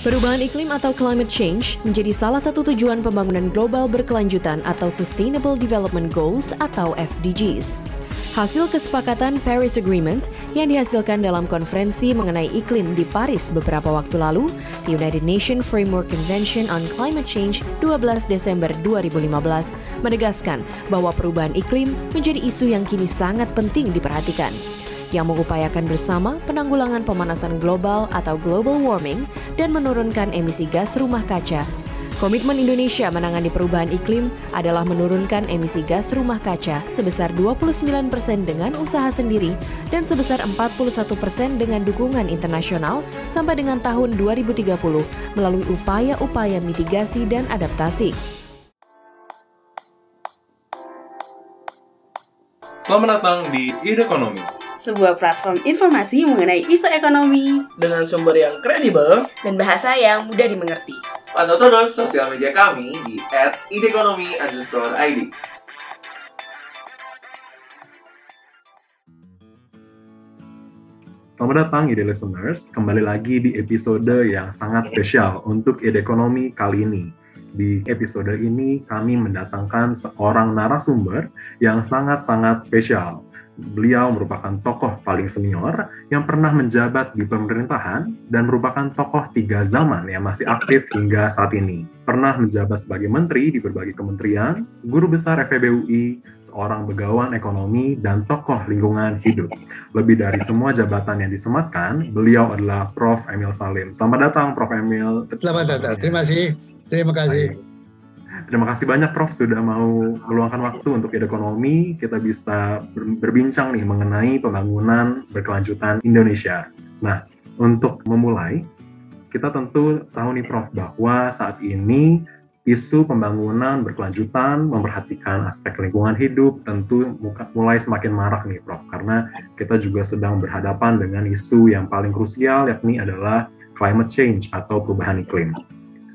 Perubahan iklim atau climate change menjadi salah satu tujuan pembangunan global berkelanjutan atau Sustainable Development Goals atau SDGs. Hasil kesepakatan Paris Agreement yang dihasilkan dalam konferensi mengenai iklim di Paris beberapa waktu lalu, the United Nations Framework Convention on Climate Change 12 Desember 2015 menegaskan bahwa perubahan iklim menjadi isu yang kini sangat penting diperhatikan yang mengupayakan bersama penanggulangan pemanasan global atau global warming dan menurunkan emisi gas rumah kaca. Komitmen Indonesia menangani perubahan iklim adalah menurunkan emisi gas rumah kaca sebesar 29 persen dengan usaha sendiri dan sebesar 41 persen dengan dukungan internasional sampai dengan tahun 2030 melalui upaya-upaya mitigasi dan adaptasi. Selamat datang di Ide Ekonomi sebuah platform informasi mengenai isu ekonomi dengan sumber yang kredibel dan bahasa yang mudah dimengerti. Pantau terus sosial media kami di @idekonomi_id. Selamat datang ide listeners, kembali lagi di episode yang sangat spesial untuk ide ekonomi kali ini. Di episode ini kami mendatangkan seorang narasumber yang sangat-sangat spesial. Beliau merupakan tokoh paling senior yang pernah menjabat di pemerintahan dan merupakan tokoh tiga zaman yang masih aktif hingga saat ini. Pernah menjabat sebagai menteri di berbagai kementerian, guru besar FEB seorang begawan ekonomi, dan tokoh lingkungan hidup. Lebih dari semua jabatan yang disematkan, beliau adalah Prof. Emil Salim. Selamat datang, Prof. Emil. Selamat datang, terima kasih. Terima kasih. Terima kasih banyak Prof sudah mau meluangkan waktu untuk ekonomi. Kita bisa berbincang nih mengenai pembangunan berkelanjutan Indonesia. Nah, untuk memulai, kita tentu tahu nih Prof bahwa saat ini isu pembangunan berkelanjutan, memperhatikan aspek lingkungan hidup tentu mulai semakin marak nih Prof karena kita juga sedang berhadapan dengan isu yang paling krusial yakni adalah climate change atau perubahan iklim.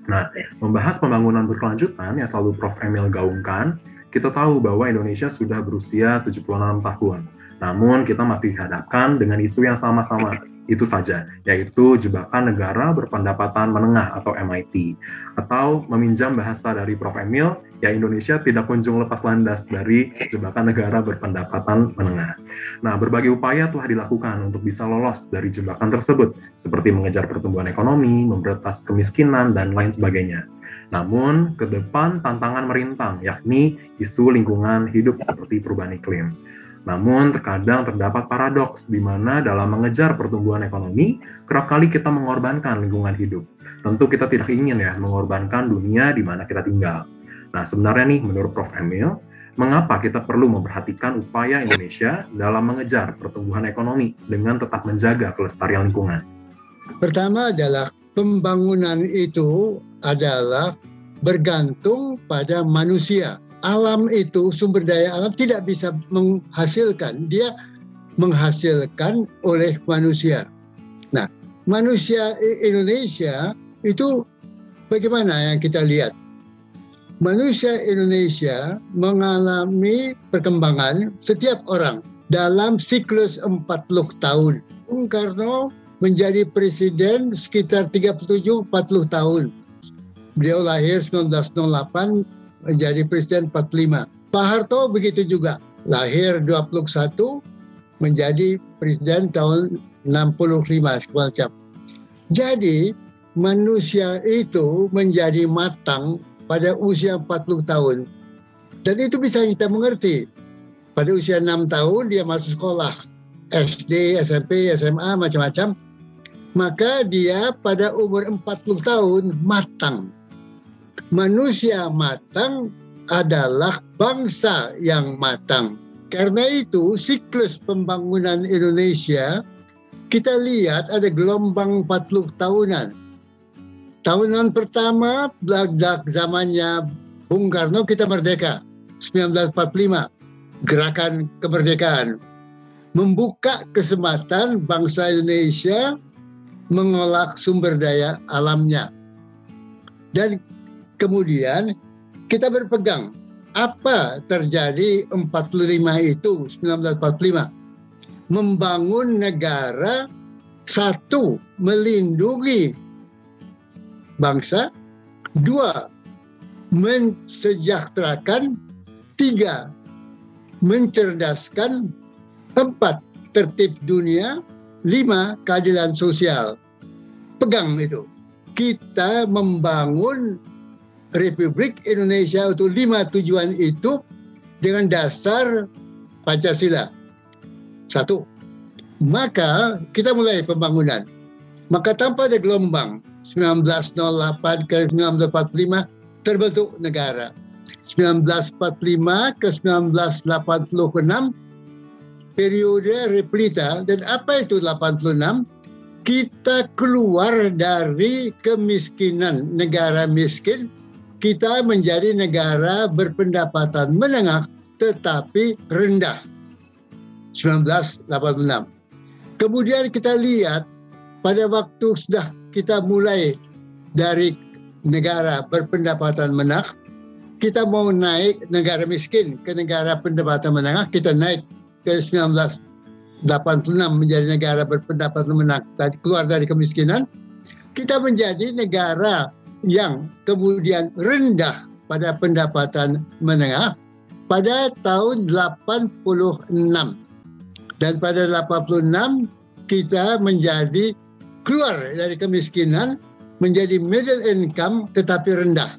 Nah, membahas pembangunan berkelanjutan yang selalu Prof. Emil gaungkan, kita tahu bahwa Indonesia sudah berusia 76 tahun. Namun kita masih dihadapkan dengan isu yang sama-sama, itu saja, yaitu jebakan negara berpendapatan menengah atau MIT. Atau meminjam bahasa dari Prof. Emil, ya Indonesia tidak kunjung lepas landas dari jebakan negara berpendapatan menengah. Nah, berbagai upaya telah dilakukan untuk bisa lolos dari jebakan tersebut, seperti mengejar pertumbuhan ekonomi, memberantas kemiskinan, dan lain sebagainya. Namun, ke depan tantangan merintang, yakni isu lingkungan hidup seperti perubahan iklim. Namun terkadang terdapat paradoks di mana dalam mengejar pertumbuhan ekonomi, kerap kali kita mengorbankan lingkungan hidup. Tentu kita tidak ingin ya mengorbankan dunia di mana kita tinggal. Nah sebenarnya nih menurut Prof. Emil, mengapa kita perlu memperhatikan upaya Indonesia dalam mengejar pertumbuhan ekonomi dengan tetap menjaga kelestarian lingkungan? Pertama adalah pembangunan itu adalah bergantung pada manusia alam itu sumber daya alam tidak bisa menghasilkan dia menghasilkan oleh manusia nah manusia Indonesia itu bagaimana yang kita lihat manusia Indonesia mengalami perkembangan setiap orang dalam siklus 40 tahun Bung Karno menjadi presiden sekitar 37-40 tahun beliau lahir 1908 menjadi presiden 45. Pak Harto begitu juga. Lahir 21 menjadi presiden tahun 65 semacam. Jadi manusia itu menjadi matang pada usia 40 tahun. Dan itu bisa kita mengerti. Pada usia 6 tahun dia masuk sekolah. SD, SMP, SMA, macam-macam. Maka dia pada umur 40 tahun matang manusia matang adalah bangsa yang matang. Karena itu siklus pembangunan Indonesia kita lihat ada gelombang 40 tahunan. Tahunan pertama belak zamannya Bung Karno kita merdeka. 1945 gerakan kemerdekaan. Membuka kesempatan bangsa Indonesia mengolah sumber daya alamnya. Dan kemudian kita berpegang apa terjadi 45 itu 1945 membangun negara satu melindungi bangsa. Dua, mensejahterakan. Tiga, mencerdaskan. Empat, tertib dunia. Lima, keadilan sosial. Pegang itu. Kita membangun Republik Indonesia untuk lima tujuan itu dengan dasar Pancasila. Satu. Maka kita mulai pembangunan. Maka tanpa ada gelombang 1908 ke 1945 terbentuk negara. 1945 ke 1986 periode replita. Dan apa itu 86 kita keluar dari kemiskinan negara miskin. Kita menjadi negara berpendapatan menengah tetapi rendah. 1986 kemudian kita lihat pada waktu sudah kita mulai dari negara berpendapatan menengah, kita mau naik negara miskin ke negara pendapatan menengah, kita naik ke 1986 menjadi negara berpendapatan menengah, keluar dari kemiskinan, kita menjadi negara yang kemudian rendah pada pendapatan menengah pada tahun 86. Dan pada 86 kita menjadi keluar dari kemiskinan menjadi middle income tetapi rendah.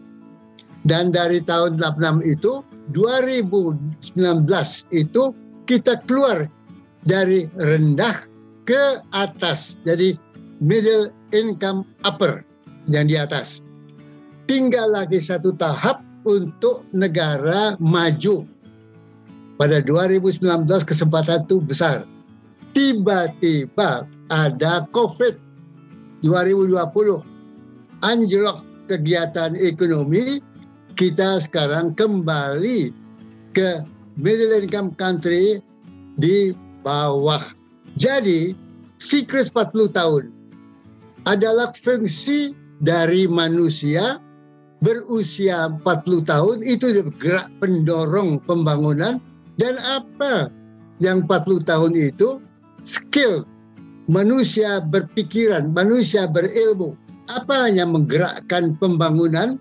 Dan dari tahun 86 itu 2019 itu kita keluar dari rendah ke atas. Jadi middle income upper yang di atas. Tinggal lagi satu tahap untuk negara maju. Pada 2019 kesempatan itu besar. Tiba-tiba ada COVID 2020 anjlok kegiatan ekonomi kita sekarang kembali ke middle income country di bawah. Jadi siklus 40 tahun adalah fungsi dari manusia berusia 40 tahun itu gerak pendorong pembangunan dan apa yang 40 tahun itu skill manusia berpikiran, manusia berilmu. Apa yang menggerakkan pembangunan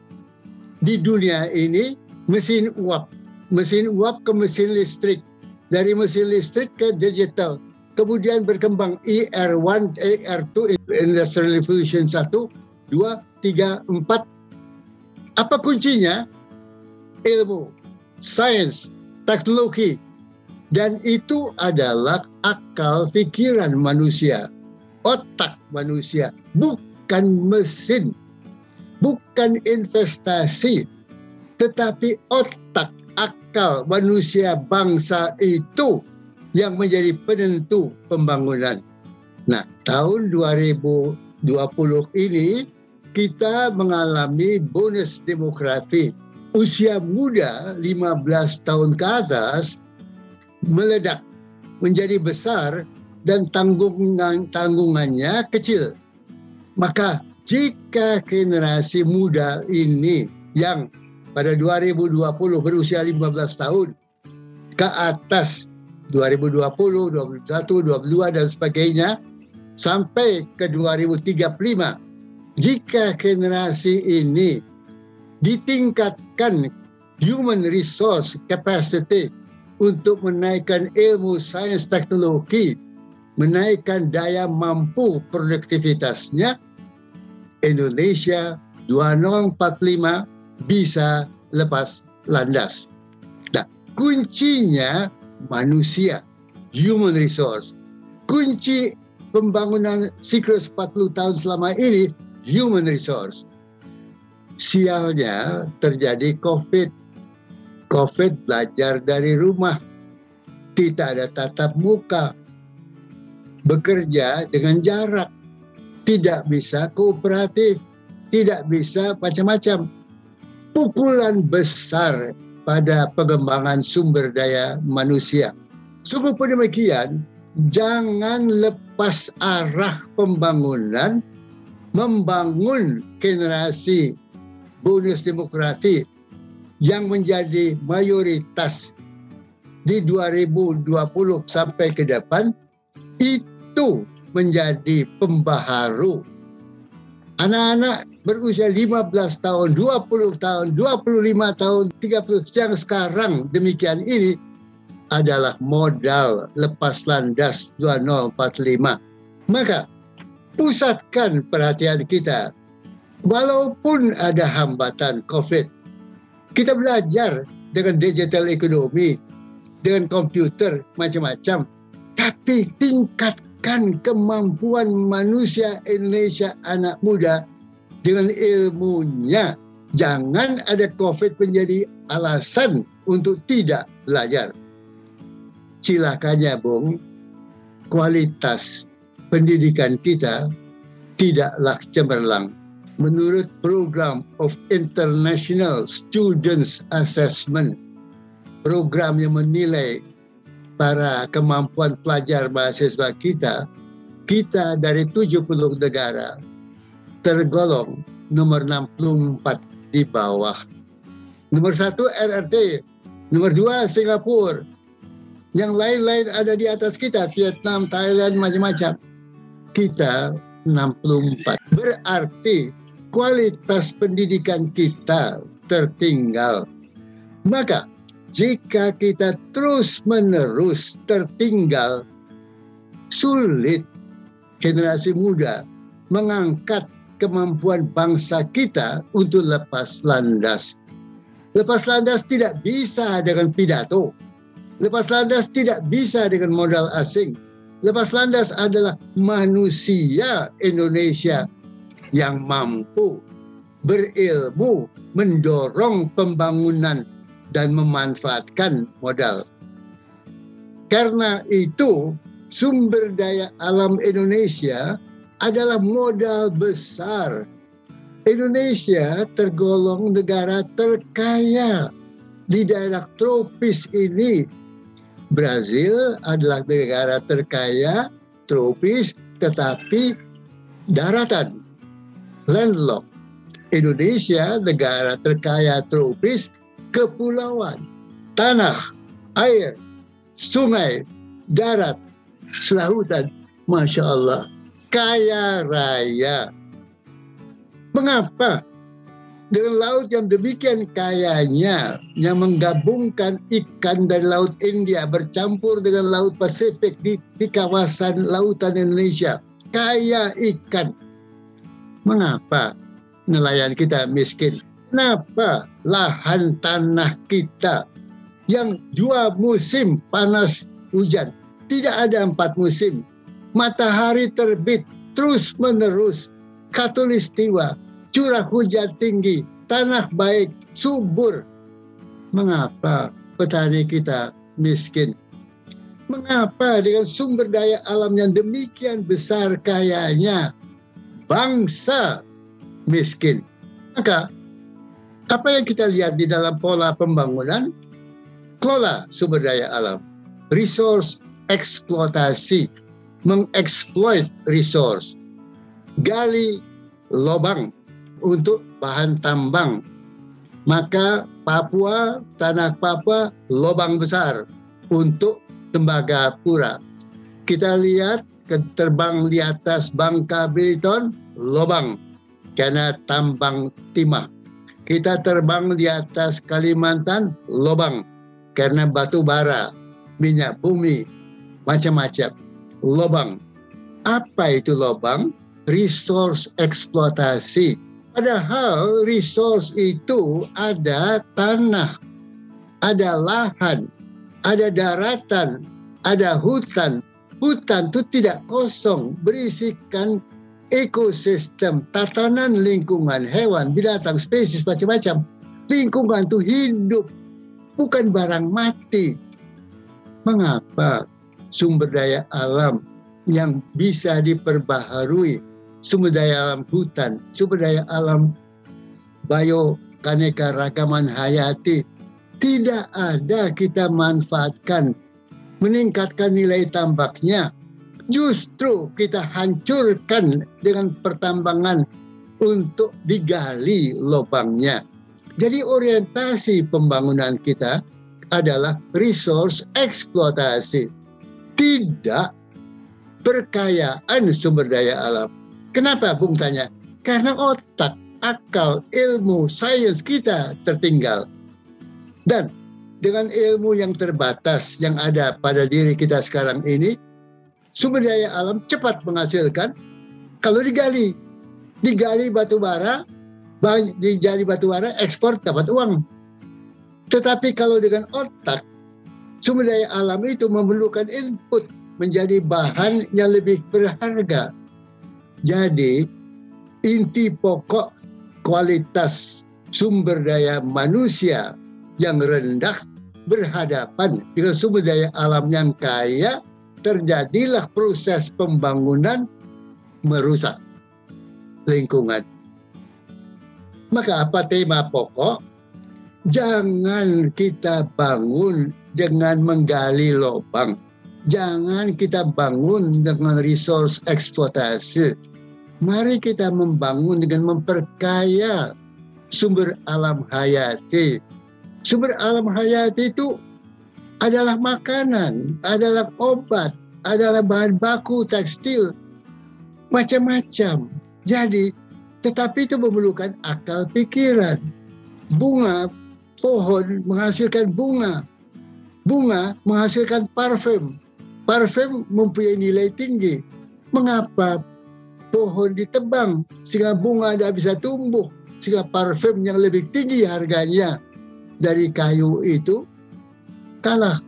di dunia ini? Mesin uap. Mesin uap ke mesin listrik. Dari mesin listrik ke digital. Kemudian berkembang ER1, ER2, Industrial Revolution 1, 2, 3, 4. Apa kuncinya? Ilmu, sains, teknologi, dan itu adalah akal pikiran manusia, otak manusia, bukan mesin, bukan investasi, tetapi otak, akal manusia bangsa itu yang menjadi penentu pembangunan. Nah, tahun 2020 ini kita mengalami bonus demografi. Usia muda 15 tahun ke atas meledak menjadi besar dan tanggungan tanggungannya kecil. Maka jika generasi muda ini yang pada 2020 berusia 15 tahun ke atas 2020, 2021, 22 dan sebagainya sampai ke 2035 jika generasi ini ditingkatkan human resource capacity untuk menaikkan ilmu sains teknologi, menaikkan daya mampu produktivitasnya, Indonesia 2045 bisa lepas landas. Nah, kuncinya manusia, human resource. Kunci pembangunan siklus 40 tahun selama ini human resource. Sialnya terjadi COVID COVID belajar dari rumah, tidak ada tatap muka, bekerja dengan jarak, tidak bisa kooperatif, tidak bisa macam-macam. Pukulan besar pada pengembangan sumber daya manusia. Sungguh pun demikian, jangan lepas arah pembangunan membangun generasi bonus demografi yang menjadi mayoritas di 2020 sampai ke depan itu menjadi pembaharu Anak-anak berusia 15 tahun, 20 tahun, 25 tahun, 30 yang sekarang demikian ini adalah modal lepas landas 2045. Maka pusatkan perhatian kita. Walaupun ada hambatan COVID, kita belajar dengan digital ekonomi, dengan komputer macam-macam, tapi tingkatkan kemampuan manusia Indonesia anak muda dengan ilmunya. Jangan ada COVID menjadi alasan untuk tidak belajar. Silakannya, Bung, kualitas pendidikan kita tidaklah cemerlang. Menurut program of International Students Assessment, program yang menilai para kemampuan pelajar mahasiswa kita, kita dari 70 negara tergolong nomor 64 di bawah. Nomor satu RRT, nomor dua Singapura, yang lain-lain ada di atas kita, Vietnam, Thailand, macam-macam. Kita 64. Berarti kualitas pendidikan kita tertinggal. Maka jika kita terus-menerus tertinggal, sulit generasi muda mengangkat kemampuan bangsa kita untuk lepas landas. Lepas landas tidak bisa dengan pidato. Lepas landas tidak bisa dengan modal asing. Lepas landas adalah manusia Indonesia yang mampu berilmu mendorong pembangunan dan memanfaatkan modal. Karena itu sumber daya alam Indonesia adalah modal besar. Indonesia tergolong negara terkaya di daerah tropis ini. Brazil adalah negara terkaya tropis tetapi daratan landlocked. Indonesia negara terkaya tropis kepulauan, tanah, air, sungai, darat, selautan. Masya Allah, kaya raya. Mengapa dengan laut yang demikian kayanya yang menggabungkan ikan dari laut India bercampur dengan laut Pasifik di, di kawasan lautan Indonesia kaya ikan Mengapa nelayan kita miskin? Kenapa lahan tanah kita yang dua musim panas hujan? Tidak ada empat musim. Matahari terbit terus menerus. Katulistiwa curah hujan tinggi tanah baik subur. Mengapa petani kita miskin? Mengapa dengan sumber daya alam yang demikian besar kayanya bangsa miskin. Maka apa yang kita lihat di dalam pola pembangunan, kelola sumber daya alam, resource eksploitasi, mengeksploit resource, gali lubang untuk bahan tambang. Maka Papua, tanah Papua, lubang besar untuk tembaga pura. Kita lihat terbang di atas bangka Beliton, lubang karena tambang timah. Kita terbang di atas Kalimantan, lubang karena batu bara, minyak bumi, macam-macam. Lubang. Apa itu lubang? Resource eksploitasi. Padahal resource itu ada tanah, ada lahan, ada daratan, ada hutan, hutan itu tidak kosong, berisikan ekosistem, tatanan lingkungan, hewan, binatang, spesies macam-macam. Lingkungan itu hidup, bukan barang mati. Mengapa sumber daya alam yang bisa diperbaharui, sumber daya alam hutan, sumber daya alam bio kaneka ragaman hayati tidak ada kita manfaatkan meningkatkan nilai tambaknya. Justru kita hancurkan dengan pertambangan untuk digali lubangnya. Jadi orientasi pembangunan kita adalah resource eksploitasi. Tidak perkayaan sumber daya alam. Kenapa Bung tanya? Karena otak, akal, ilmu, sains kita tertinggal. Dan dengan ilmu yang terbatas yang ada pada diri kita sekarang ini, sumber daya alam cepat menghasilkan kalau digali. Digali batu bara, digali batu bara, ekspor dapat uang. Tetapi kalau dengan otak, sumber daya alam itu memerlukan input menjadi bahan yang lebih berharga. Jadi, inti pokok kualitas sumber daya manusia yang rendah berhadapan dengan sumber daya alam yang kaya, terjadilah proses pembangunan merusak lingkungan. Maka apa tema pokok? Jangan kita bangun dengan menggali lubang. Jangan kita bangun dengan resource eksploitasi. Mari kita membangun dengan memperkaya sumber alam hayati sumber alam hayati itu adalah makanan, adalah obat, adalah bahan baku tekstil, macam-macam. Jadi, tetapi itu memerlukan akal pikiran. Bunga, pohon menghasilkan bunga. Bunga menghasilkan parfum. Parfum mempunyai nilai tinggi. Mengapa pohon ditebang sehingga bunga tidak bisa tumbuh? Sehingga parfum yang lebih tinggi harganya dari kayu itu kalah.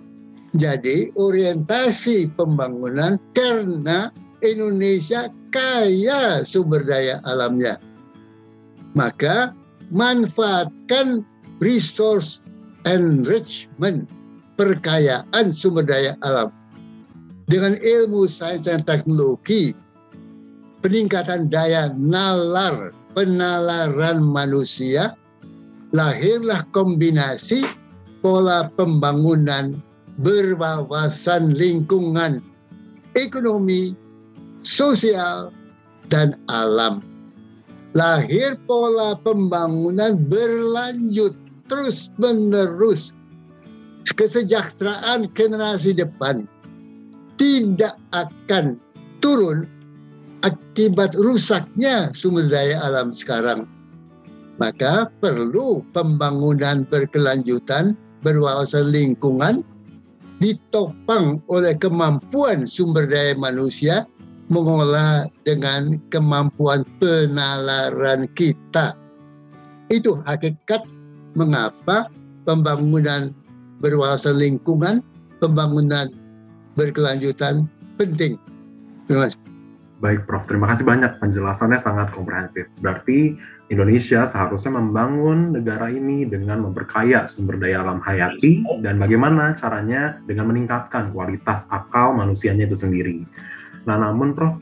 Jadi orientasi pembangunan karena Indonesia kaya sumber daya alamnya. Maka manfaatkan resource enrichment, perkayaan sumber daya alam. Dengan ilmu sains dan teknologi, peningkatan daya nalar, penalaran manusia, lahirlah kombinasi pola pembangunan berwawasan lingkungan, ekonomi, sosial, dan alam. Lahir pola pembangunan berlanjut terus menerus kesejahteraan generasi depan tidak akan turun akibat rusaknya sumber daya alam sekarang maka perlu pembangunan berkelanjutan berwawasan lingkungan ditopang oleh kemampuan sumber daya manusia mengolah dengan kemampuan penalaran kita. Itu hakikat mengapa pembangunan berwawasan lingkungan, pembangunan berkelanjutan penting. Terima. Baik, Prof. Terima kasih banyak. Penjelasannya sangat komprehensif. Berarti Indonesia seharusnya membangun negara ini dengan memperkaya sumber daya alam hayati dan bagaimana caranya dengan meningkatkan kualitas akal manusianya itu sendiri. Nah, namun Prof,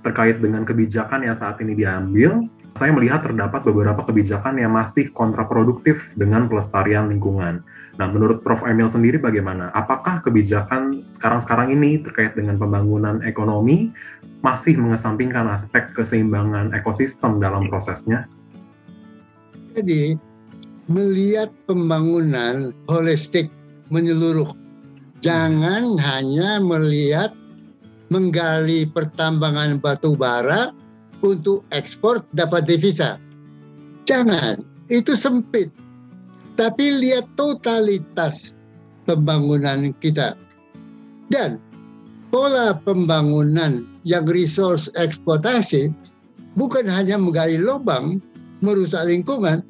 terkait dengan kebijakan yang saat ini diambil, saya melihat terdapat beberapa kebijakan yang masih kontraproduktif dengan pelestarian lingkungan. Nah, menurut Prof. Emil sendiri bagaimana? Apakah kebijakan sekarang-sekarang ini terkait dengan pembangunan ekonomi masih mengesampingkan aspek keseimbangan ekosistem dalam prosesnya? Jadi, melihat pembangunan holistik menyeluruh. Jangan hanya melihat menggali pertambangan batu bara untuk ekspor dapat devisa. Jangan, itu sempit. Tapi lihat totalitas pembangunan kita. Dan pola pembangunan yang resource eksploitasi bukan hanya menggali lubang, merusak lingkungan,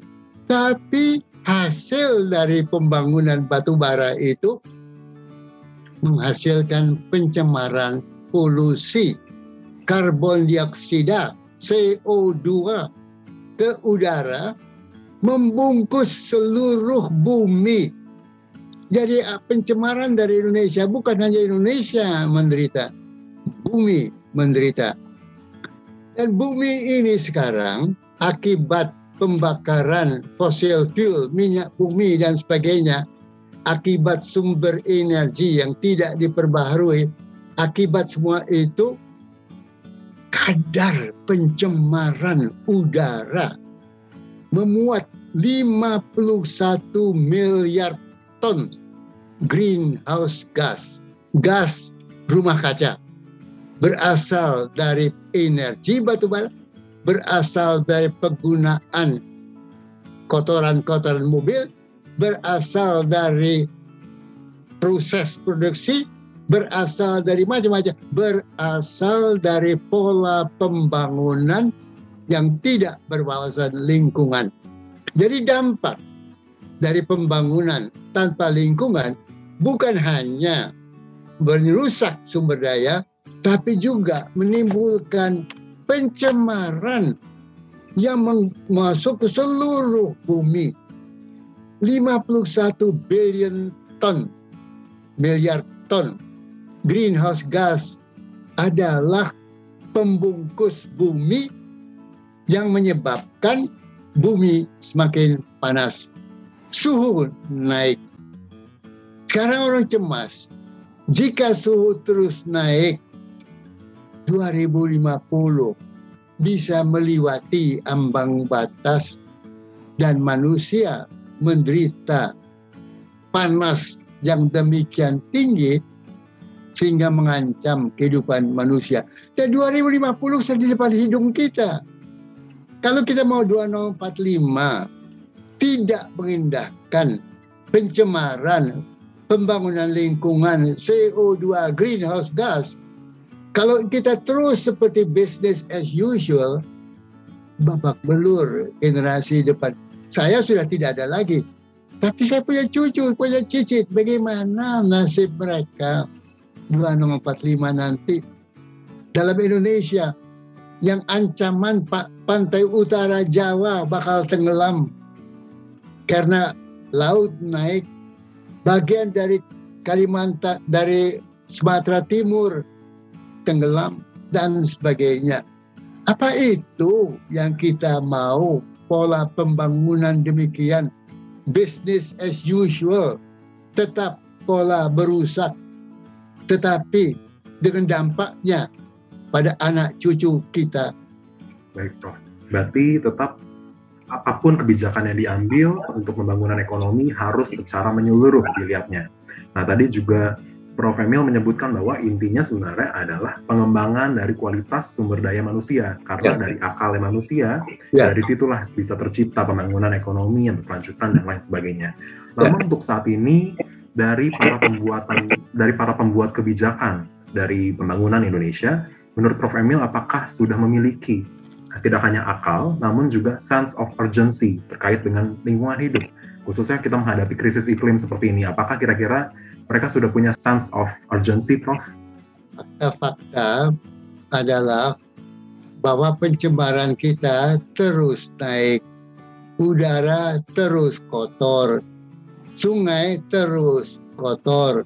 tapi hasil dari pembangunan batu bara itu menghasilkan pencemaran polusi karbon dioksida CO2 ke udara membungkus seluruh bumi. Jadi ah, pencemaran dari Indonesia bukan hanya Indonesia menderita, bumi menderita. Dan bumi ini sekarang akibat pembakaran fosil fuel, minyak bumi dan sebagainya, akibat sumber energi yang tidak diperbaharui, akibat semua itu kadar pencemaran udara memuat 51 miliar ton greenhouse gas, gas rumah kaca berasal dari energi batubara berasal dari penggunaan kotoran-kotoran mobil, berasal dari proses produksi, berasal dari macam-macam, berasal dari pola pembangunan yang tidak berwawasan lingkungan. Jadi dampak dari pembangunan tanpa lingkungan bukan hanya merusak sumber daya, tapi juga menimbulkan pencemaran yang masuk ke seluruh bumi. 51 billion ton, miliar ton greenhouse gas adalah pembungkus bumi yang menyebabkan bumi semakin panas. Suhu naik. Sekarang orang cemas. Jika suhu terus naik 2050 bisa meliwati ambang batas dan manusia menderita panas yang demikian tinggi sehingga mengancam kehidupan manusia. Dan 2050 sudah di depan hidung kita. Kalau kita mau 2045 tidak mengindahkan pencemaran pembangunan lingkungan CO2 greenhouse gas kalau kita terus seperti business as usual babak belur generasi depan. Saya sudah tidak ada lagi. Tapi saya punya cucu punya cicit. Bagaimana nasib mereka? 2045 nanti. Dalam Indonesia yang ancaman pantai utara Jawa bakal tenggelam karena laut naik. Bagian dari Kalimantan dari Sumatera Timur tenggelam dan sebagainya. Apa itu yang kita mau pola pembangunan demikian business as usual tetap pola berusak tetapi dengan dampaknya pada anak cucu kita. Baik, Prof. Berarti tetap apa pun kebijakan yang diambil untuk pembangunan ekonomi harus secara menyeluruh dilihatnya. Nah, tadi juga Prof. Emil menyebutkan bahwa intinya sebenarnya adalah pengembangan dari kualitas sumber daya manusia. Karena ya. dari akal manusia, ya. dari situlah bisa tercipta pembangunan ekonomi yang berkelanjutan dan lain sebagainya. Namun ya. untuk saat ini, dari para pembuatan dari para pembuat kebijakan dari pembangunan Indonesia, menurut Prof. Emil apakah sudah memiliki tidak hanya akal, namun juga sense of urgency terkait dengan lingkungan hidup? Khususnya kita menghadapi krisis iklim seperti ini, apakah kira-kira mereka sudah punya sense of urgency, Prof? Fakta-fakta adalah bahwa pencemaran kita terus naik, udara terus kotor, sungai terus kotor,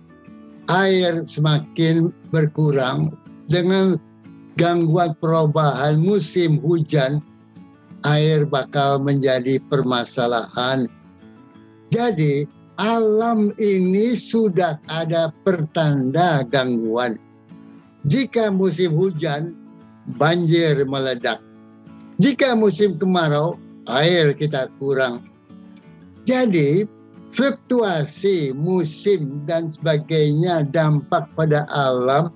air semakin berkurang dengan gangguan perubahan musim hujan, air bakal menjadi permasalahan. Jadi alam ini sudah ada pertanda gangguan. Jika musim hujan, banjir meledak. Jika musim kemarau, air kita kurang. Jadi, fluktuasi musim dan sebagainya dampak pada alam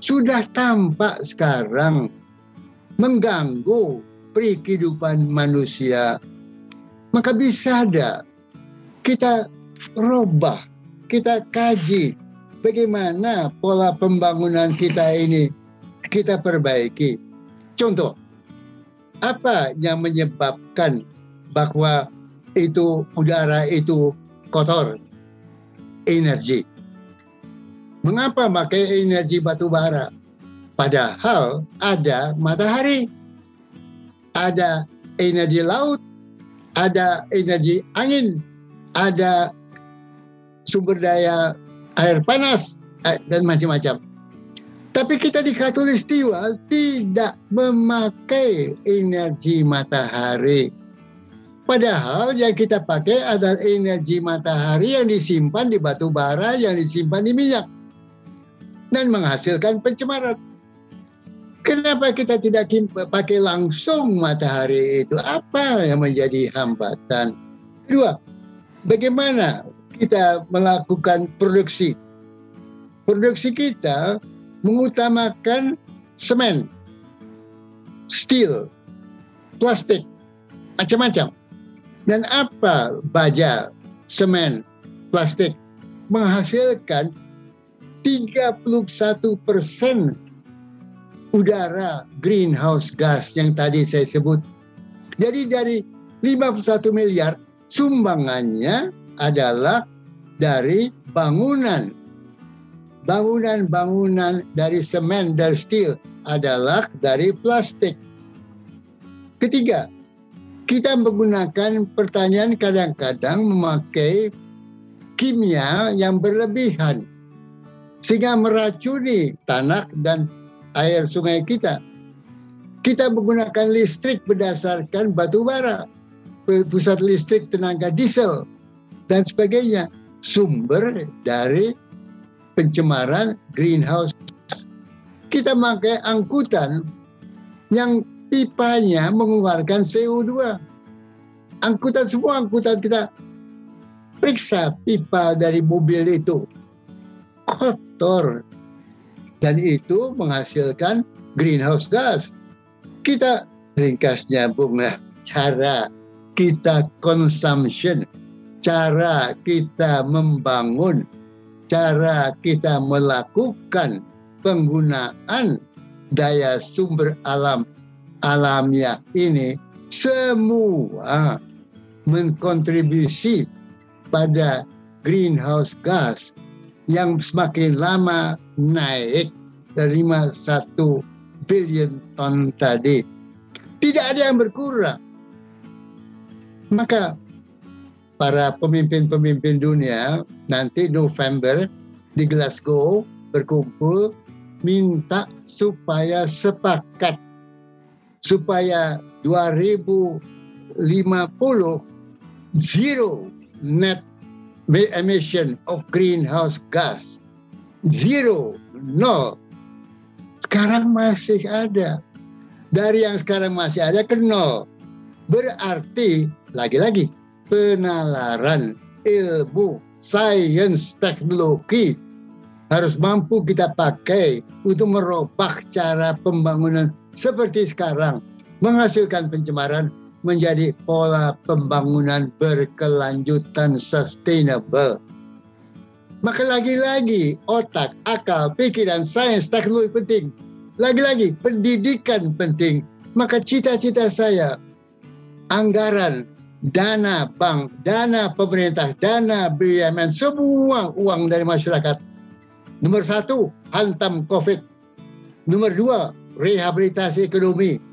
sudah tampak sekarang mengganggu kehidupan manusia. Maka bisa ada kita robah, kita kaji bagaimana pola pembangunan kita ini kita perbaiki. Contoh, apa yang menyebabkan bahwa itu udara itu kotor? Energi. Mengapa pakai energi batu bara? Padahal ada matahari, ada energi laut, ada energi angin, ada sumber daya air panas eh, dan macam-macam. Tapi kita di Katulistiwa tidak memakai energi matahari. Padahal yang kita pakai adalah energi matahari yang disimpan di batu bara, yang disimpan di minyak. Dan menghasilkan pencemaran. Kenapa kita tidak pakai langsung matahari itu? Apa yang menjadi hambatan? Kedua, bagaimana kita melakukan produksi. Produksi kita mengutamakan semen, steel, plastik, macam-macam. Dan apa baja, semen, plastik menghasilkan 31 persen udara greenhouse gas yang tadi saya sebut. Jadi dari 51 miliar sumbangannya adalah dari bangunan. Bangunan-bangunan dari semen dan steel adalah dari plastik. Ketiga, kita menggunakan pertanian kadang-kadang memakai kimia yang berlebihan sehingga meracuni tanah dan air sungai kita. Kita menggunakan listrik berdasarkan batu bara, pusat listrik tenaga diesel, dan sebagainya. Sumber dari pencemaran greenhouse. Kita pakai angkutan yang pipanya mengeluarkan CO2. Angkutan semua angkutan kita periksa pipa dari mobil itu kotor dan itu menghasilkan greenhouse gas. Kita ringkasnya bunga cara kita consumption, cara kita membangun, cara kita melakukan penggunaan daya sumber alam alamiah ini semua mengkontribusi pada greenhouse gas yang semakin lama naik dari 1 billion ton tadi. Tidak ada yang berkurang. Maka para pemimpin-pemimpin dunia nanti November di Glasgow berkumpul minta supaya sepakat supaya 2050 zero net emission of greenhouse gas. Zero, nol. Sekarang masih ada. Dari yang sekarang masih ada ke nol. Berarti, lagi-lagi, penalaran ilmu, sains, teknologi harus mampu kita pakai untuk merubah cara pembangunan seperti sekarang menghasilkan pencemaran menjadi pola pembangunan berkelanjutan sustainable. Maka lagi-lagi otak, akal, pikiran, sains, teknologi penting. Lagi-lagi pendidikan penting. Maka cita-cita saya anggaran, dana bank, dana pemerintah, dana BUMN, semua uang dari masyarakat. Nomor satu, hantam COVID. Nomor dua, rehabilitasi ekonomi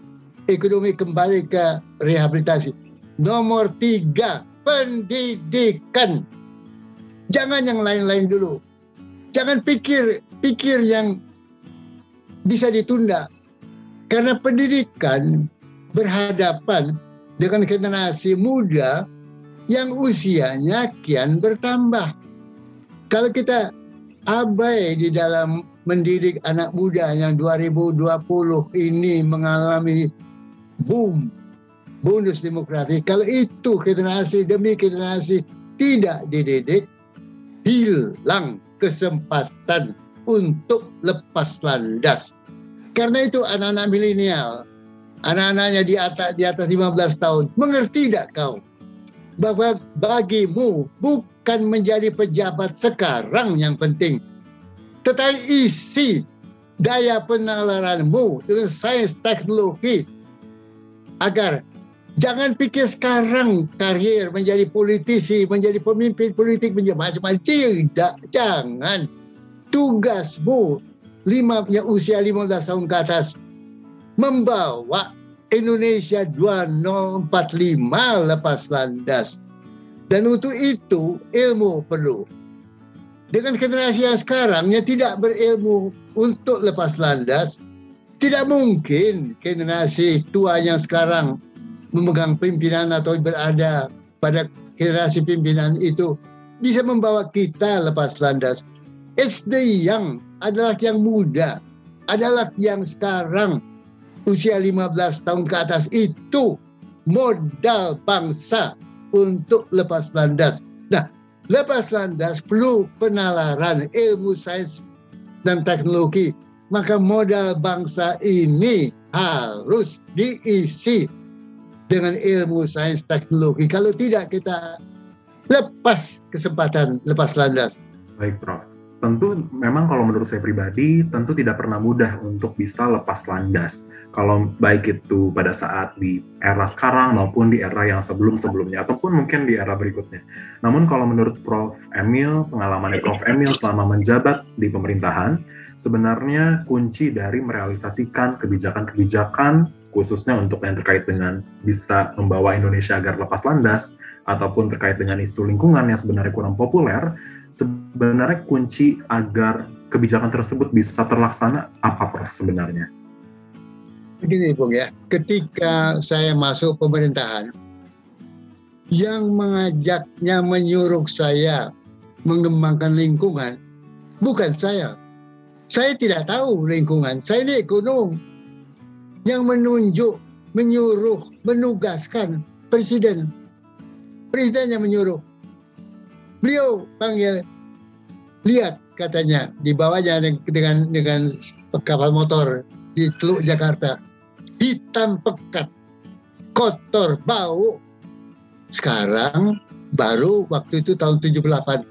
ekonomi kembali ke rehabilitasi. Nomor tiga, pendidikan. Jangan yang lain-lain dulu. Jangan pikir pikir yang bisa ditunda. Karena pendidikan berhadapan dengan generasi muda yang usianya kian bertambah. Kalau kita abai di dalam mendidik anak muda yang 2020 ini mengalami boom bonus demografi kalau itu generasi demi generasi tidak dididik hilang kesempatan untuk lepas landas karena itu anak-anak milenial anak-anaknya di atas di atas 15 tahun mengerti tidak kau bahwa bagimu bukan menjadi pejabat sekarang yang penting tetapi isi daya penalaranmu dengan sains teknologi agar jangan pikir sekarang karier menjadi politisi, menjadi pemimpin politik, menjadi macam-macam. Tidak, jangan. Tugasmu lima, usia 15 tahun ke atas membawa Indonesia 2045 lepas landas. Dan untuk itu ilmu perlu. Dengan generasi yang sekarang yang tidak berilmu untuk lepas landas, tidak mungkin generasi tua yang sekarang memegang pimpinan atau berada pada generasi pimpinan itu bisa membawa kita lepas landas. SD yang adalah yang muda, adalah yang sekarang usia 15 tahun ke atas itu modal bangsa untuk lepas landas. Nah, lepas landas perlu penalaran ilmu sains dan teknologi maka modal bangsa ini harus diisi dengan ilmu sains teknologi. Kalau tidak kita lepas kesempatan, lepas landas. Baik, Prof. Tentu memang kalau menurut saya pribadi, tentu tidak pernah mudah untuk bisa lepas landas. Kalau baik itu pada saat di era sekarang maupun di era yang sebelum-sebelumnya, ataupun mungkin di era berikutnya. Namun kalau menurut Prof. Emil, pengalamannya Prof. Emil selama menjabat di pemerintahan, sebenarnya kunci dari merealisasikan kebijakan-kebijakan khususnya untuk yang terkait dengan bisa membawa Indonesia agar lepas landas ataupun terkait dengan isu lingkungan yang sebenarnya kurang populer sebenarnya kunci agar kebijakan tersebut bisa terlaksana apa Prof sebenarnya? Begini Bung ya, ketika saya masuk pemerintahan, yang mengajaknya menyuruh saya mengembangkan lingkungan bukan saya. Saya tidak tahu lingkungan, saya ini ekonom. Yang menunjuk, menyuruh, menugaskan presiden. Presiden yang menyuruh. Beliau panggil, lihat katanya di bawahnya dengan dengan kapal motor di Teluk Jakarta, hitam pekat, kotor, bau. Sekarang baru waktu itu tahun 78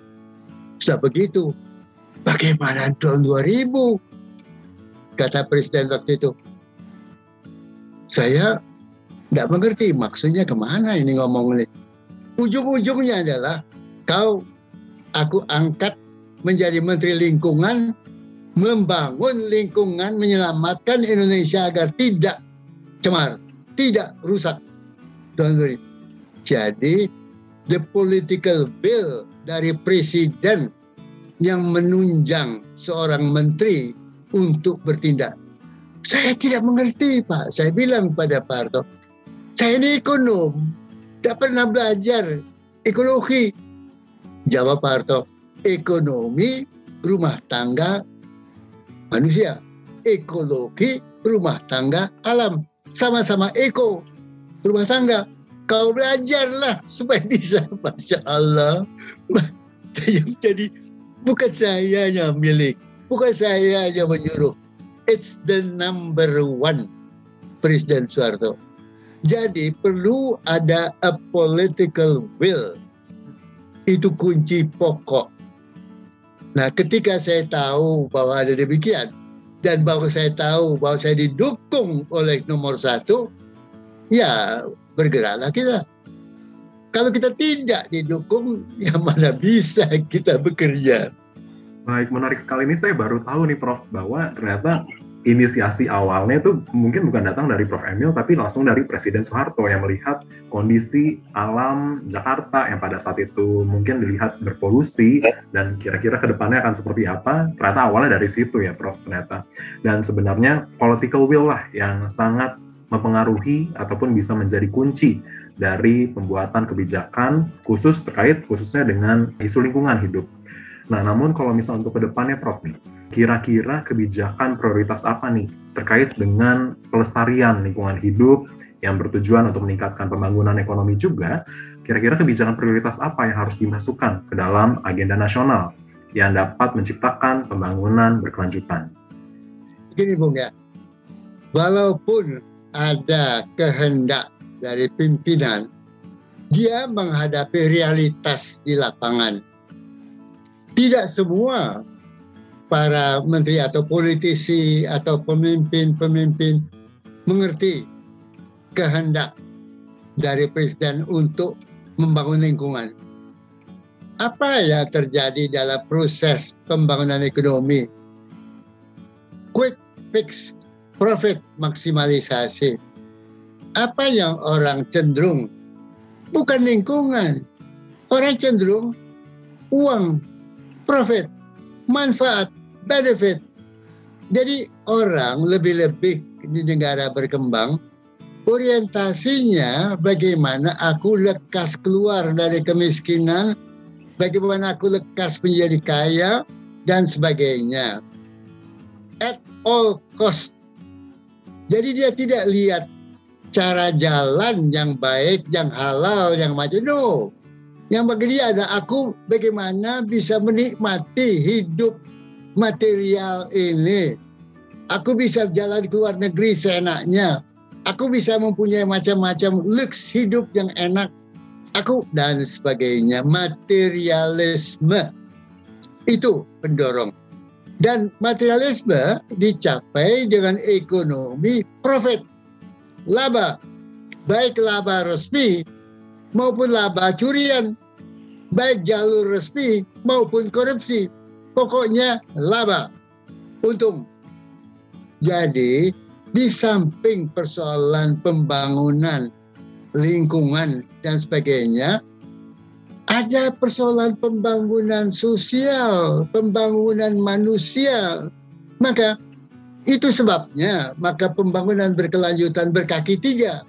sudah begitu. Bagaimana tahun 2000? Kata Presiden waktu itu. Saya tidak mengerti maksudnya ke mana ini ngomong ini. Ujung-ujungnya adalah kau aku angkat menjadi menteri lingkungan membangun lingkungan menyelamatkan Indonesia agar tidak cemar, tidak rusak. Jadi the political will dari presiden yang menunjang seorang menteri untuk bertindak. Saya tidak mengerti Pak. Saya bilang pada Pak Harto, saya ini ekonom, tidak pernah belajar ekologi. Jawab Pak Harto, ekonomi rumah tangga manusia, ekologi rumah tangga alam. Sama-sama eko rumah tangga. Kau belajarlah supaya bisa. Masya Allah. Jadi bukan saya yang milik. Bukan saya yang menyuruh. It's the number one. Presiden Soeharto. Jadi perlu ada a political will itu kunci pokok. Nah, ketika saya tahu bahwa ada demikian, dan bahwa saya tahu bahwa saya didukung oleh nomor satu, ya bergeraklah kita. Kalau kita tidak didukung, ya mana bisa kita bekerja. Baik, menarik sekali ini saya baru tahu nih Prof, bahwa ternyata inisiasi awalnya itu mungkin bukan datang dari Prof. Emil, tapi langsung dari Presiden Soeharto yang melihat kondisi alam Jakarta yang pada saat itu mungkin dilihat berpolusi dan kira-kira ke depannya akan seperti apa. Ternyata awalnya dari situ ya Prof. ternyata. Dan sebenarnya political will lah yang sangat mempengaruhi ataupun bisa menjadi kunci dari pembuatan kebijakan khusus terkait khususnya dengan isu lingkungan hidup. Nah, namun kalau misal untuk ke depannya Prof nih, kira-kira kebijakan prioritas apa nih terkait dengan pelestarian lingkungan hidup yang bertujuan untuk meningkatkan pembangunan ekonomi juga, kira-kira kebijakan prioritas apa yang harus dimasukkan ke dalam agenda nasional yang dapat menciptakan pembangunan berkelanjutan? Gini Bung ya, walaupun ada kehendak dari pimpinan, dia menghadapi realitas di lapangan. Tidak semua para menteri atau politisi atau pemimpin-pemimpin mengerti kehendak dari presiden untuk membangun lingkungan. Apa yang terjadi dalam proses pembangunan ekonomi? Quick fix, profit maksimalisasi. Apa yang orang cenderung? Bukan lingkungan. Orang cenderung uang profit, manfaat, benefit. Jadi orang lebih-lebih di negara berkembang orientasinya bagaimana aku lekas keluar dari kemiskinan, bagaimana aku lekas menjadi kaya dan sebagainya. At all cost. Jadi dia tidak lihat cara jalan yang baik, yang halal, yang macam no. Yang bagi dia ada aku bagaimana bisa menikmati hidup material ini. Aku bisa jalan ke luar negeri seenaknya. Aku bisa mempunyai macam-macam lux hidup yang enak. Aku dan sebagainya. Materialisme. Itu pendorong. Dan materialisme dicapai dengan ekonomi profit. Laba. Baik laba resmi maupun laba curian. Baik jalur resmi maupun korupsi. Pokoknya laba. Untung. Jadi di samping persoalan pembangunan lingkungan dan sebagainya, ada persoalan pembangunan sosial, pembangunan manusia. Maka itu sebabnya, maka pembangunan berkelanjutan berkaki tiga.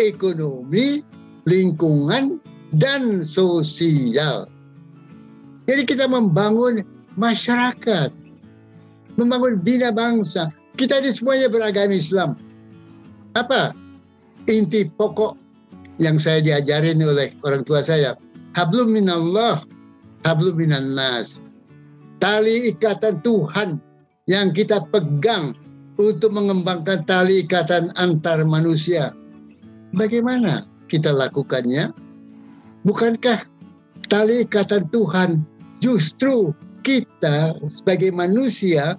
Ekonomi, lingkungan, dan sosial. Jadi kita membangun masyarakat, membangun bina bangsa, kita ini semuanya beragama Islam. Apa inti pokok yang saya diajarin oleh orang tua saya? Hablum minallah, hablum minan nas. Tali ikatan Tuhan yang kita pegang untuk mengembangkan tali ikatan antar manusia. Bagaimana kita lakukannya? Bukankah tali ikatan Tuhan justru kita sebagai manusia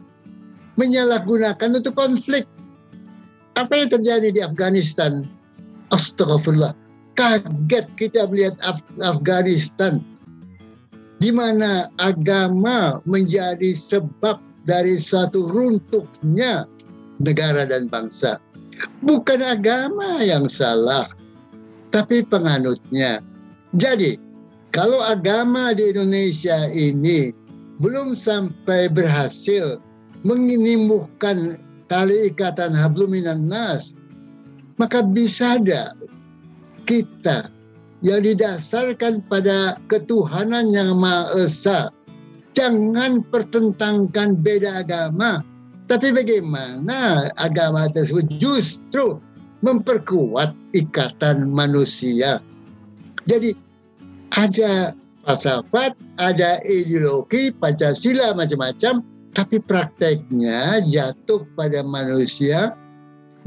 menyalahgunakan untuk konflik. Apa yang terjadi di Afghanistan? Astagfirullah. Kaget kita melihat Af Afghanistan di mana agama menjadi sebab dari suatu runtuhnya negara dan bangsa. Bukan agama yang salah, tapi penganutnya. Jadi, kalau agama di Indonesia ini belum sampai berhasil menimbuhkan tali ikatan habluminan nas, maka bisa ada kita yang didasarkan pada ketuhanan yang Maha Esa. Jangan pertentangkan beda agama, tapi bagaimana agama tersebut justru memperkuat ikatan manusia. Jadi ada falsafat, ada ideologi, Pancasila macam-macam, tapi prakteknya jatuh pada manusia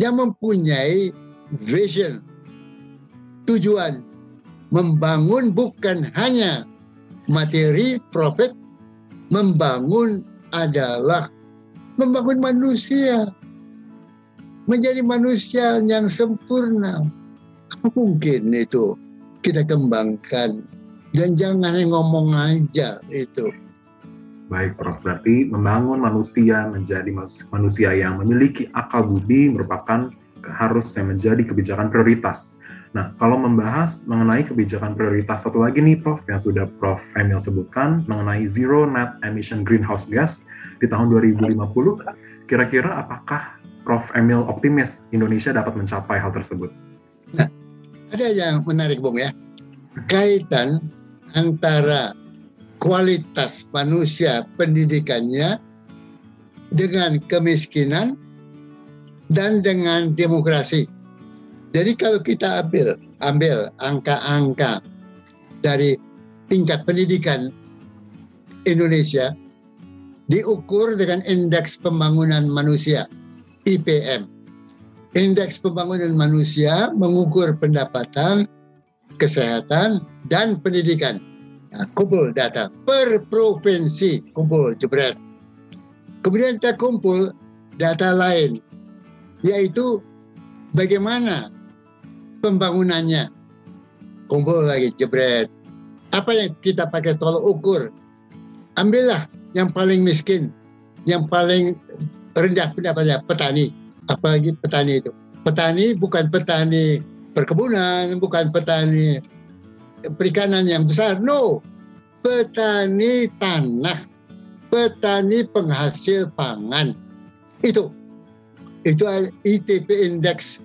yang mempunyai vision, tujuan, membangun bukan hanya materi, profit, membangun adalah membangun manusia, menjadi manusia yang sempurna. Mungkin itu? Kita kembangkan dan jangan ngomong aja itu Baik, Prof. Berarti membangun manusia menjadi manusia yang memiliki akal budi merupakan harus yang menjadi kebijakan prioritas. Nah, kalau membahas mengenai kebijakan prioritas satu lagi nih, Prof, yang sudah Prof. Emil sebutkan mengenai zero net emission greenhouse gas di tahun 2050, kira-kira apakah Prof. Emil optimis Indonesia dapat mencapai hal tersebut? Nah, ada yang menarik, Bung ya. Kaitan antara kualitas manusia pendidikannya dengan kemiskinan dan dengan demokrasi. Jadi kalau kita ambil ambil angka-angka dari tingkat pendidikan Indonesia diukur dengan indeks pembangunan manusia IPM. Indeks pembangunan manusia mengukur pendapatan, kesehatan, dan pendidikan Nah, kumpul data per provinsi, kumpul jebret. Kemudian kita kumpul data lain, yaitu bagaimana pembangunannya. Kumpul lagi jebret. Apa yang kita pakai tolok ukur? Ambillah yang paling miskin, yang paling rendah pendapatnya petani. Apalagi petani itu. Petani bukan petani perkebunan, bukan petani perikanan yang besar. No, petani tanah, petani penghasil pangan. Itu, itu ITP Index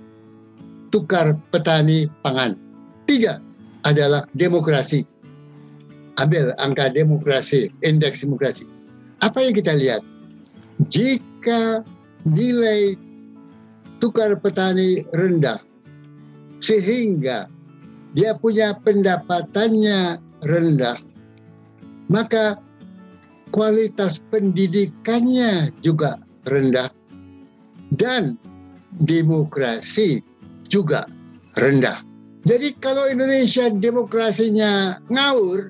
tukar petani pangan. Tiga adalah demokrasi. Ambil angka demokrasi, indeks demokrasi. Apa yang kita lihat? Jika nilai tukar petani rendah, sehingga dia punya pendapatannya rendah, maka kualitas pendidikannya juga rendah dan demokrasi juga rendah. Jadi kalau Indonesia demokrasinya ngawur,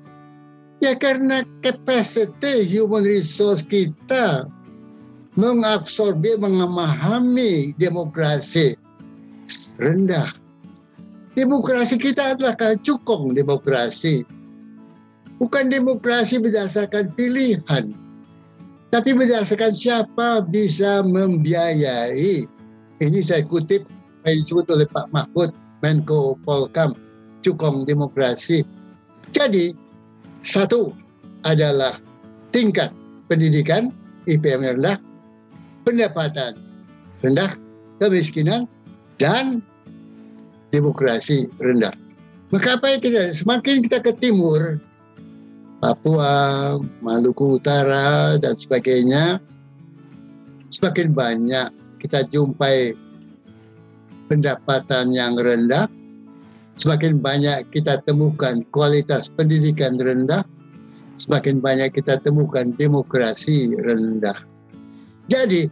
ya karena capacity human resource kita mengabsorbi, memahami demokrasi rendah. Demokrasi kita adalah cukong demokrasi. Bukan demokrasi berdasarkan pilihan, tapi berdasarkan siapa bisa membiayai. Ini saya kutip yang disebut oleh Pak Mahfud Menko Polkam, cukong demokrasi. Jadi, satu adalah tingkat pendidikan IPM rendah, pendapatan rendah, kemiskinan, dan demokrasi rendah. Maka apa yang kita, semakin kita ke timur, Papua, Maluku Utara, dan sebagainya, semakin banyak kita jumpai pendapatan yang rendah, semakin banyak kita temukan kualitas pendidikan rendah, semakin banyak kita temukan demokrasi rendah. Jadi,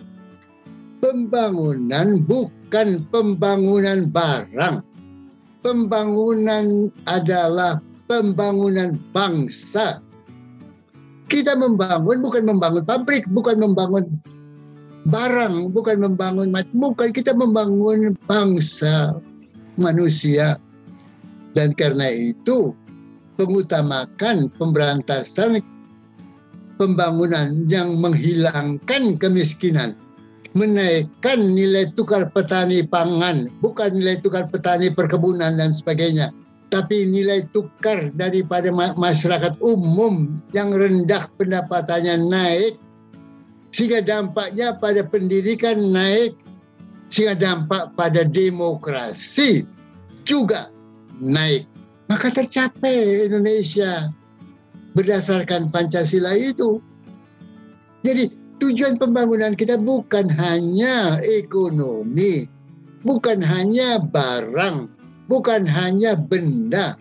pembangunan bukan pembangunan barang. Pembangunan adalah pembangunan bangsa. Kita membangun bukan membangun pabrik, bukan membangun barang, bukan membangun bukan kita membangun bangsa manusia. Dan karena itu mengutamakan pemberantasan pembangunan yang menghilangkan kemiskinan, menaikkan nilai tukar petani pangan, bukan nilai tukar petani perkebunan dan sebagainya, tapi nilai tukar daripada masyarakat umum yang rendah pendapatannya naik sehingga dampaknya pada pendidikan naik, sehingga dampak pada demokrasi juga naik. Maka tercapai Indonesia berdasarkan Pancasila itu. Jadi tujuan pembangunan kita bukan hanya ekonomi, bukan hanya barang, bukan hanya benda.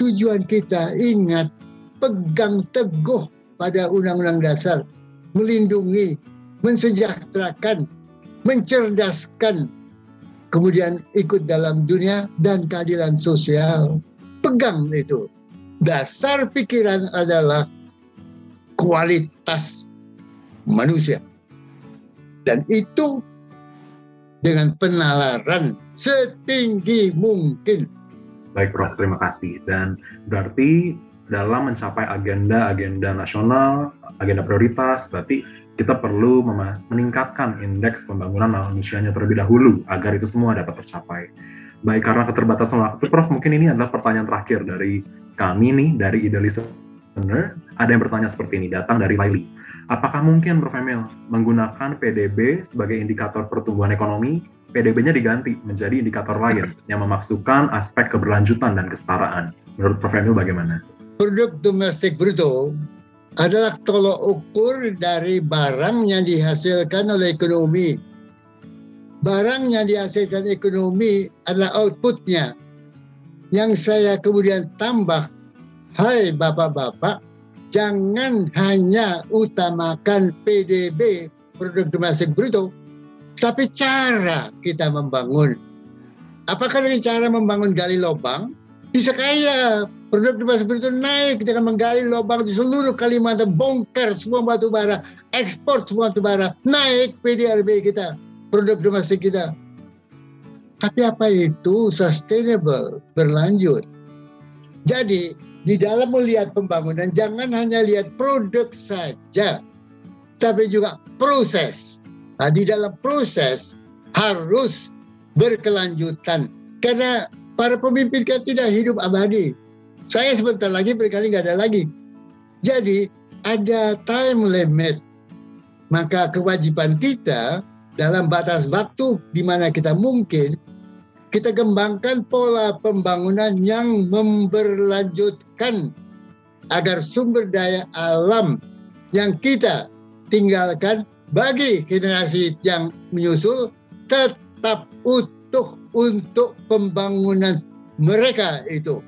Tujuan kita ingat pegang teguh pada Undang-Undang Dasar melindungi, mensejahterakan, mencerdaskan, kemudian ikut dalam dunia dan keadilan sosial. Pegang itu. Dasar pikiran adalah kualitas manusia. Dan itu dengan penalaran setinggi mungkin. Baik Prof, terima kasih. Dan berarti dalam mencapai agenda-agenda nasional, agenda prioritas, berarti kita perlu meningkatkan indeks pembangunan manusianya terlebih dahulu agar itu semua dapat tercapai. Baik karena keterbatasan waktu, Prof, mungkin ini adalah pertanyaan terakhir dari kami nih, dari Ide Listener. Ada yang bertanya seperti ini, datang dari Laili. Apakah mungkin Prof. Emil menggunakan PDB sebagai indikator pertumbuhan ekonomi, PDB-nya diganti menjadi indikator lain yang memasukkan aspek keberlanjutan dan kesetaraan? Menurut Prof. Emil bagaimana? Produk domestik bruto adalah tolok ukur dari barang yang dihasilkan oleh ekonomi. Barang yang dihasilkan ekonomi adalah outputnya. Yang saya kemudian tambah, hai bapak-bapak, jangan hanya utamakan PDB, produk domestik bruto, tapi cara kita membangun. Apakah dengan cara membangun gali lubang? Bisa kaya Produk di itu naik, akan menggali lubang di seluruh Kalimantan, bongkar semua batu bara, ekspor semua batu bara, naik PDRB kita, produk domestik kita. Tapi apa itu sustainable, berlanjut? Jadi, di dalam melihat pembangunan, jangan hanya lihat produk saja, tapi juga proses. Nah, di dalam proses harus berkelanjutan. Karena para pemimpin kita tidak hidup abadi saya sebentar lagi berkali nggak ada lagi. Jadi ada time limit. Maka kewajiban kita dalam batas waktu di mana kita mungkin kita kembangkan pola pembangunan yang memberlanjutkan agar sumber daya alam yang kita tinggalkan bagi generasi yang menyusul tetap utuh untuk pembangunan mereka itu.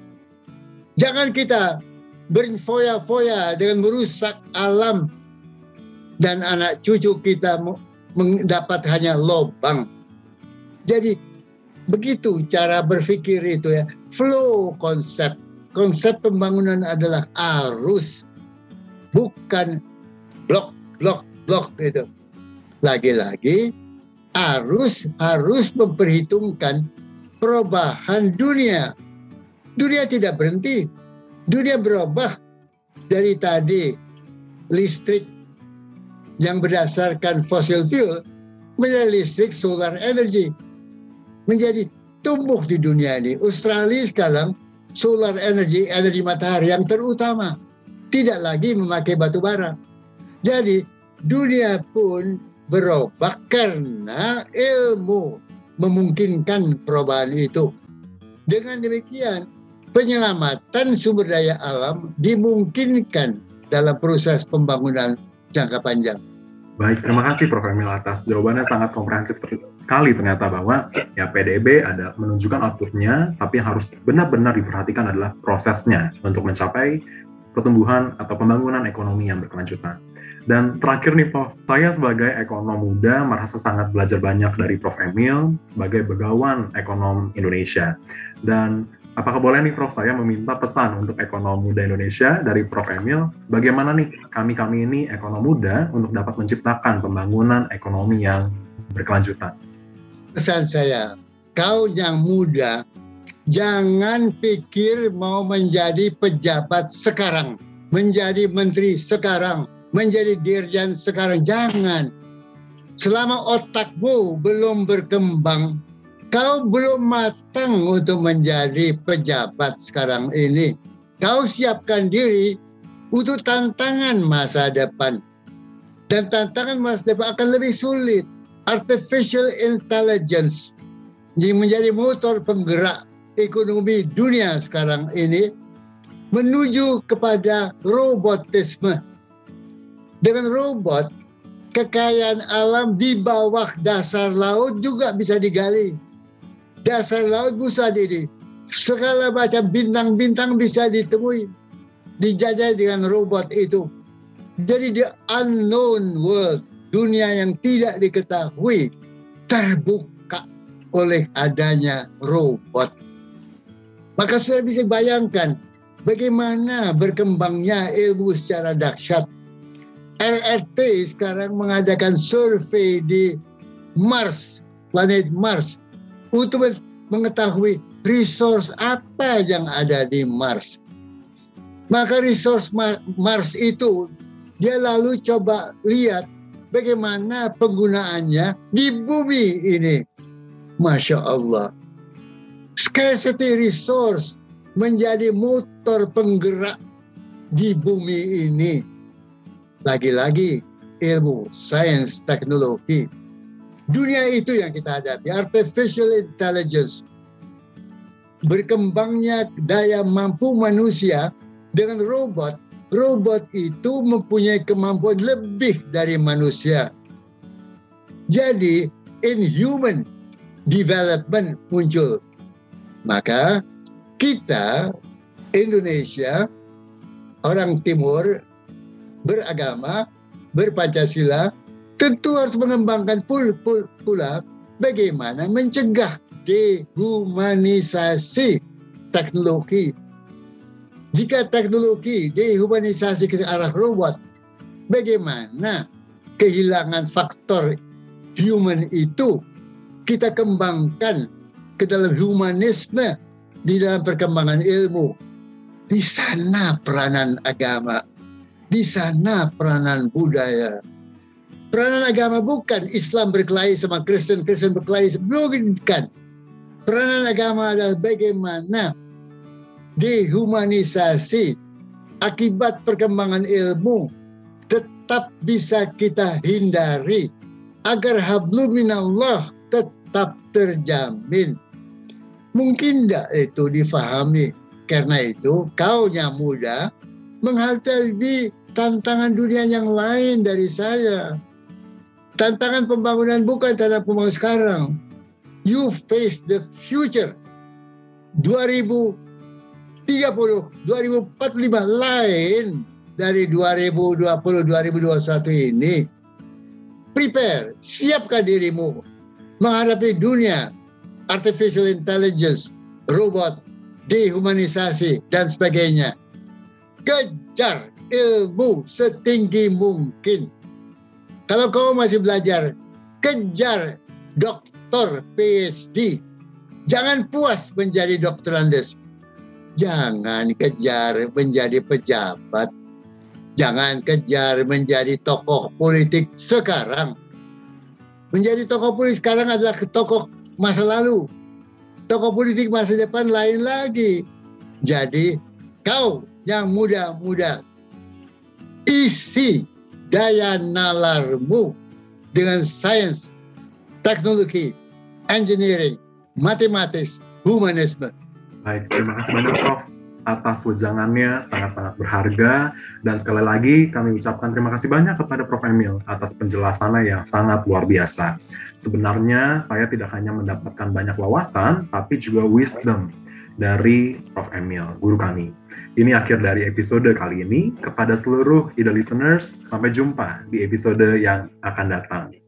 Jangan kita berfoya-foya dengan merusak alam dan anak cucu kita mendapat hanya lobang. Jadi Begitu cara berpikir itu ya. Flow konsep. Konsep pembangunan adalah arus. Bukan blok, blok, blok itu. Lagi-lagi arus harus memperhitungkan perubahan dunia. Dunia tidak berhenti. Dunia berubah dari tadi listrik yang berdasarkan fossil fuel menjadi listrik solar energy. Menjadi tumbuh di dunia ini. Australia sekarang solar energy, energi matahari yang terutama. Tidak lagi memakai batu bara. Jadi dunia pun berubah karena ilmu memungkinkan perubahan itu. Dengan demikian, penyelamatan sumber daya alam dimungkinkan dalam proses pembangunan jangka panjang. Baik, terima kasih Prof. Emil atas jawabannya sangat komprehensif sekali ternyata bahwa ya PDB ada menunjukkan outputnya, tapi yang harus benar-benar diperhatikan adalah prosesnya untuk mencapai pertumbuhan atau pembangunan ekonomi yang berkelanjutan. Dan terakhir nih Prof, saya sebagai ekonom muda merasa sangat belajar banyak dari Prof. Emil sebagai begawan ekonom Indonesia. Dan Apakah boleh nih Prof saya meminta pesan untuk ekonom muda Indonesia dari Prof Emil, bagaimana nih kami-kami ini ekonom muda untuk dapat menciptakan pembangunan ekonomi yang berkelanjutan? Pesan saya, kau yang muda, jangan pikir mau menjadi pejabat sekarang, menjadi menteri sekarang, menjadi dirjen sekarang, jangan. Selama otakmu belum berkembang, kau belum matang untuk menjadi pejabat sekarang ini. Kau siapkan diri untuk tantangan masa depan. Dan tantangan masa depan akan lebih sulit. Artificial intelligence yang menjadi motor penggerak ekonomi dunia sekarang ini menuju kepada robotisme. Dengan robot, kekayaan alam di bawah dasar laut juga bisa digali dasar laut bisa ini. Segala macam bintang-bintang bisa ditemui. Dijajah dengan robot itu. Jadi the unknown world, dunia yang tidak diketahui, terbuka oleh adanya robot. Maka saya bisa bayangkan bagaimana berkembangnya ilmu secara dahsyat. LRT sekarang mengadakan survei di Mars, planet Mars untuk mengetahui resource apa yang ada di Mars. Maka resource Mars itu dia lalu coba lihat bagaimana penggunaannya di bumi ini. Masya Allah. Scarcity resource menjadi motor penggerak di bumi ini. Lagi-lagi ilmu, sains, teknologi Dunia itu yang kita hadapi, artificial intelligence. Berkembangnya daya mampu manusia dengan robot, robot itu mempunyai kemampuan lebih dari manusia. Jadi, inhuman development muncul. Maka kita Indonesia orang timur beragama berpancasila tentu harus mengembangkan pul, pul, pula bagaimana mencegah dehumanisasi teknologi. Jika teknologi dehumanisasi ke arah robot, bagaimana kehilangan faktor human itu kita kembangkan ke dalam humanisme di dalam perkembangan ilmu. Di sana peranan agama, di sana peranan budaya, Peranan agama bukan Islam berkelahi sama Kristen, Kristen berkelahi bukan. Peranan agama adalah bagaimana dehumanisasi akibat perkembangan ilmu tetap bisa kita hindari agar habluminallah tetap terjamin. Mungkin tidak itu difahami. Karena itu kau yang muda menghadapi tantangan dunia yang lain dari saya tantangan pembangunan bukan tantangan pembangunan sekarang. You face the future. 2030, 2045 lain dari 2020, 2021 ini. Prepare, siapkan dirimu menghadapi dunia artificial intelligence, robot, dehumanisasi, dan sebagainya. Kejar ilmu setinggi mungkin. Kalau kau masih belajar, kejar doktor PhD. Jangan puas menjadi dokter Andes. Jangan kejar menjadi pejabat. Jangan kejar menjadi tokoh politik sekarang. Menjadi tokoh politik sekarang adalah tokoh masa lalu. Tokoh politik masa depan lain lagi. Jadi kau yang muda-muda isi daya nalarmu dengan sains, teknologi, engineering, matematis, humanisme. Baik, terima kasih banyak Prof atas wejangannya sangat-sangat berharga dan sekali lagi kami ucapkan terima kasih banyak kepada Prof Emil atas penjelasannya yang sangat luar biasa. Sebenarnya saya tidak hanya mendapatkan banyak wawasan tapi juga wisdom dari Prof Emil, guru kami. Ini akhir dari episode kali ini. Kepada seluruh ide listeners, sampai jumpa di episode yang akan datang.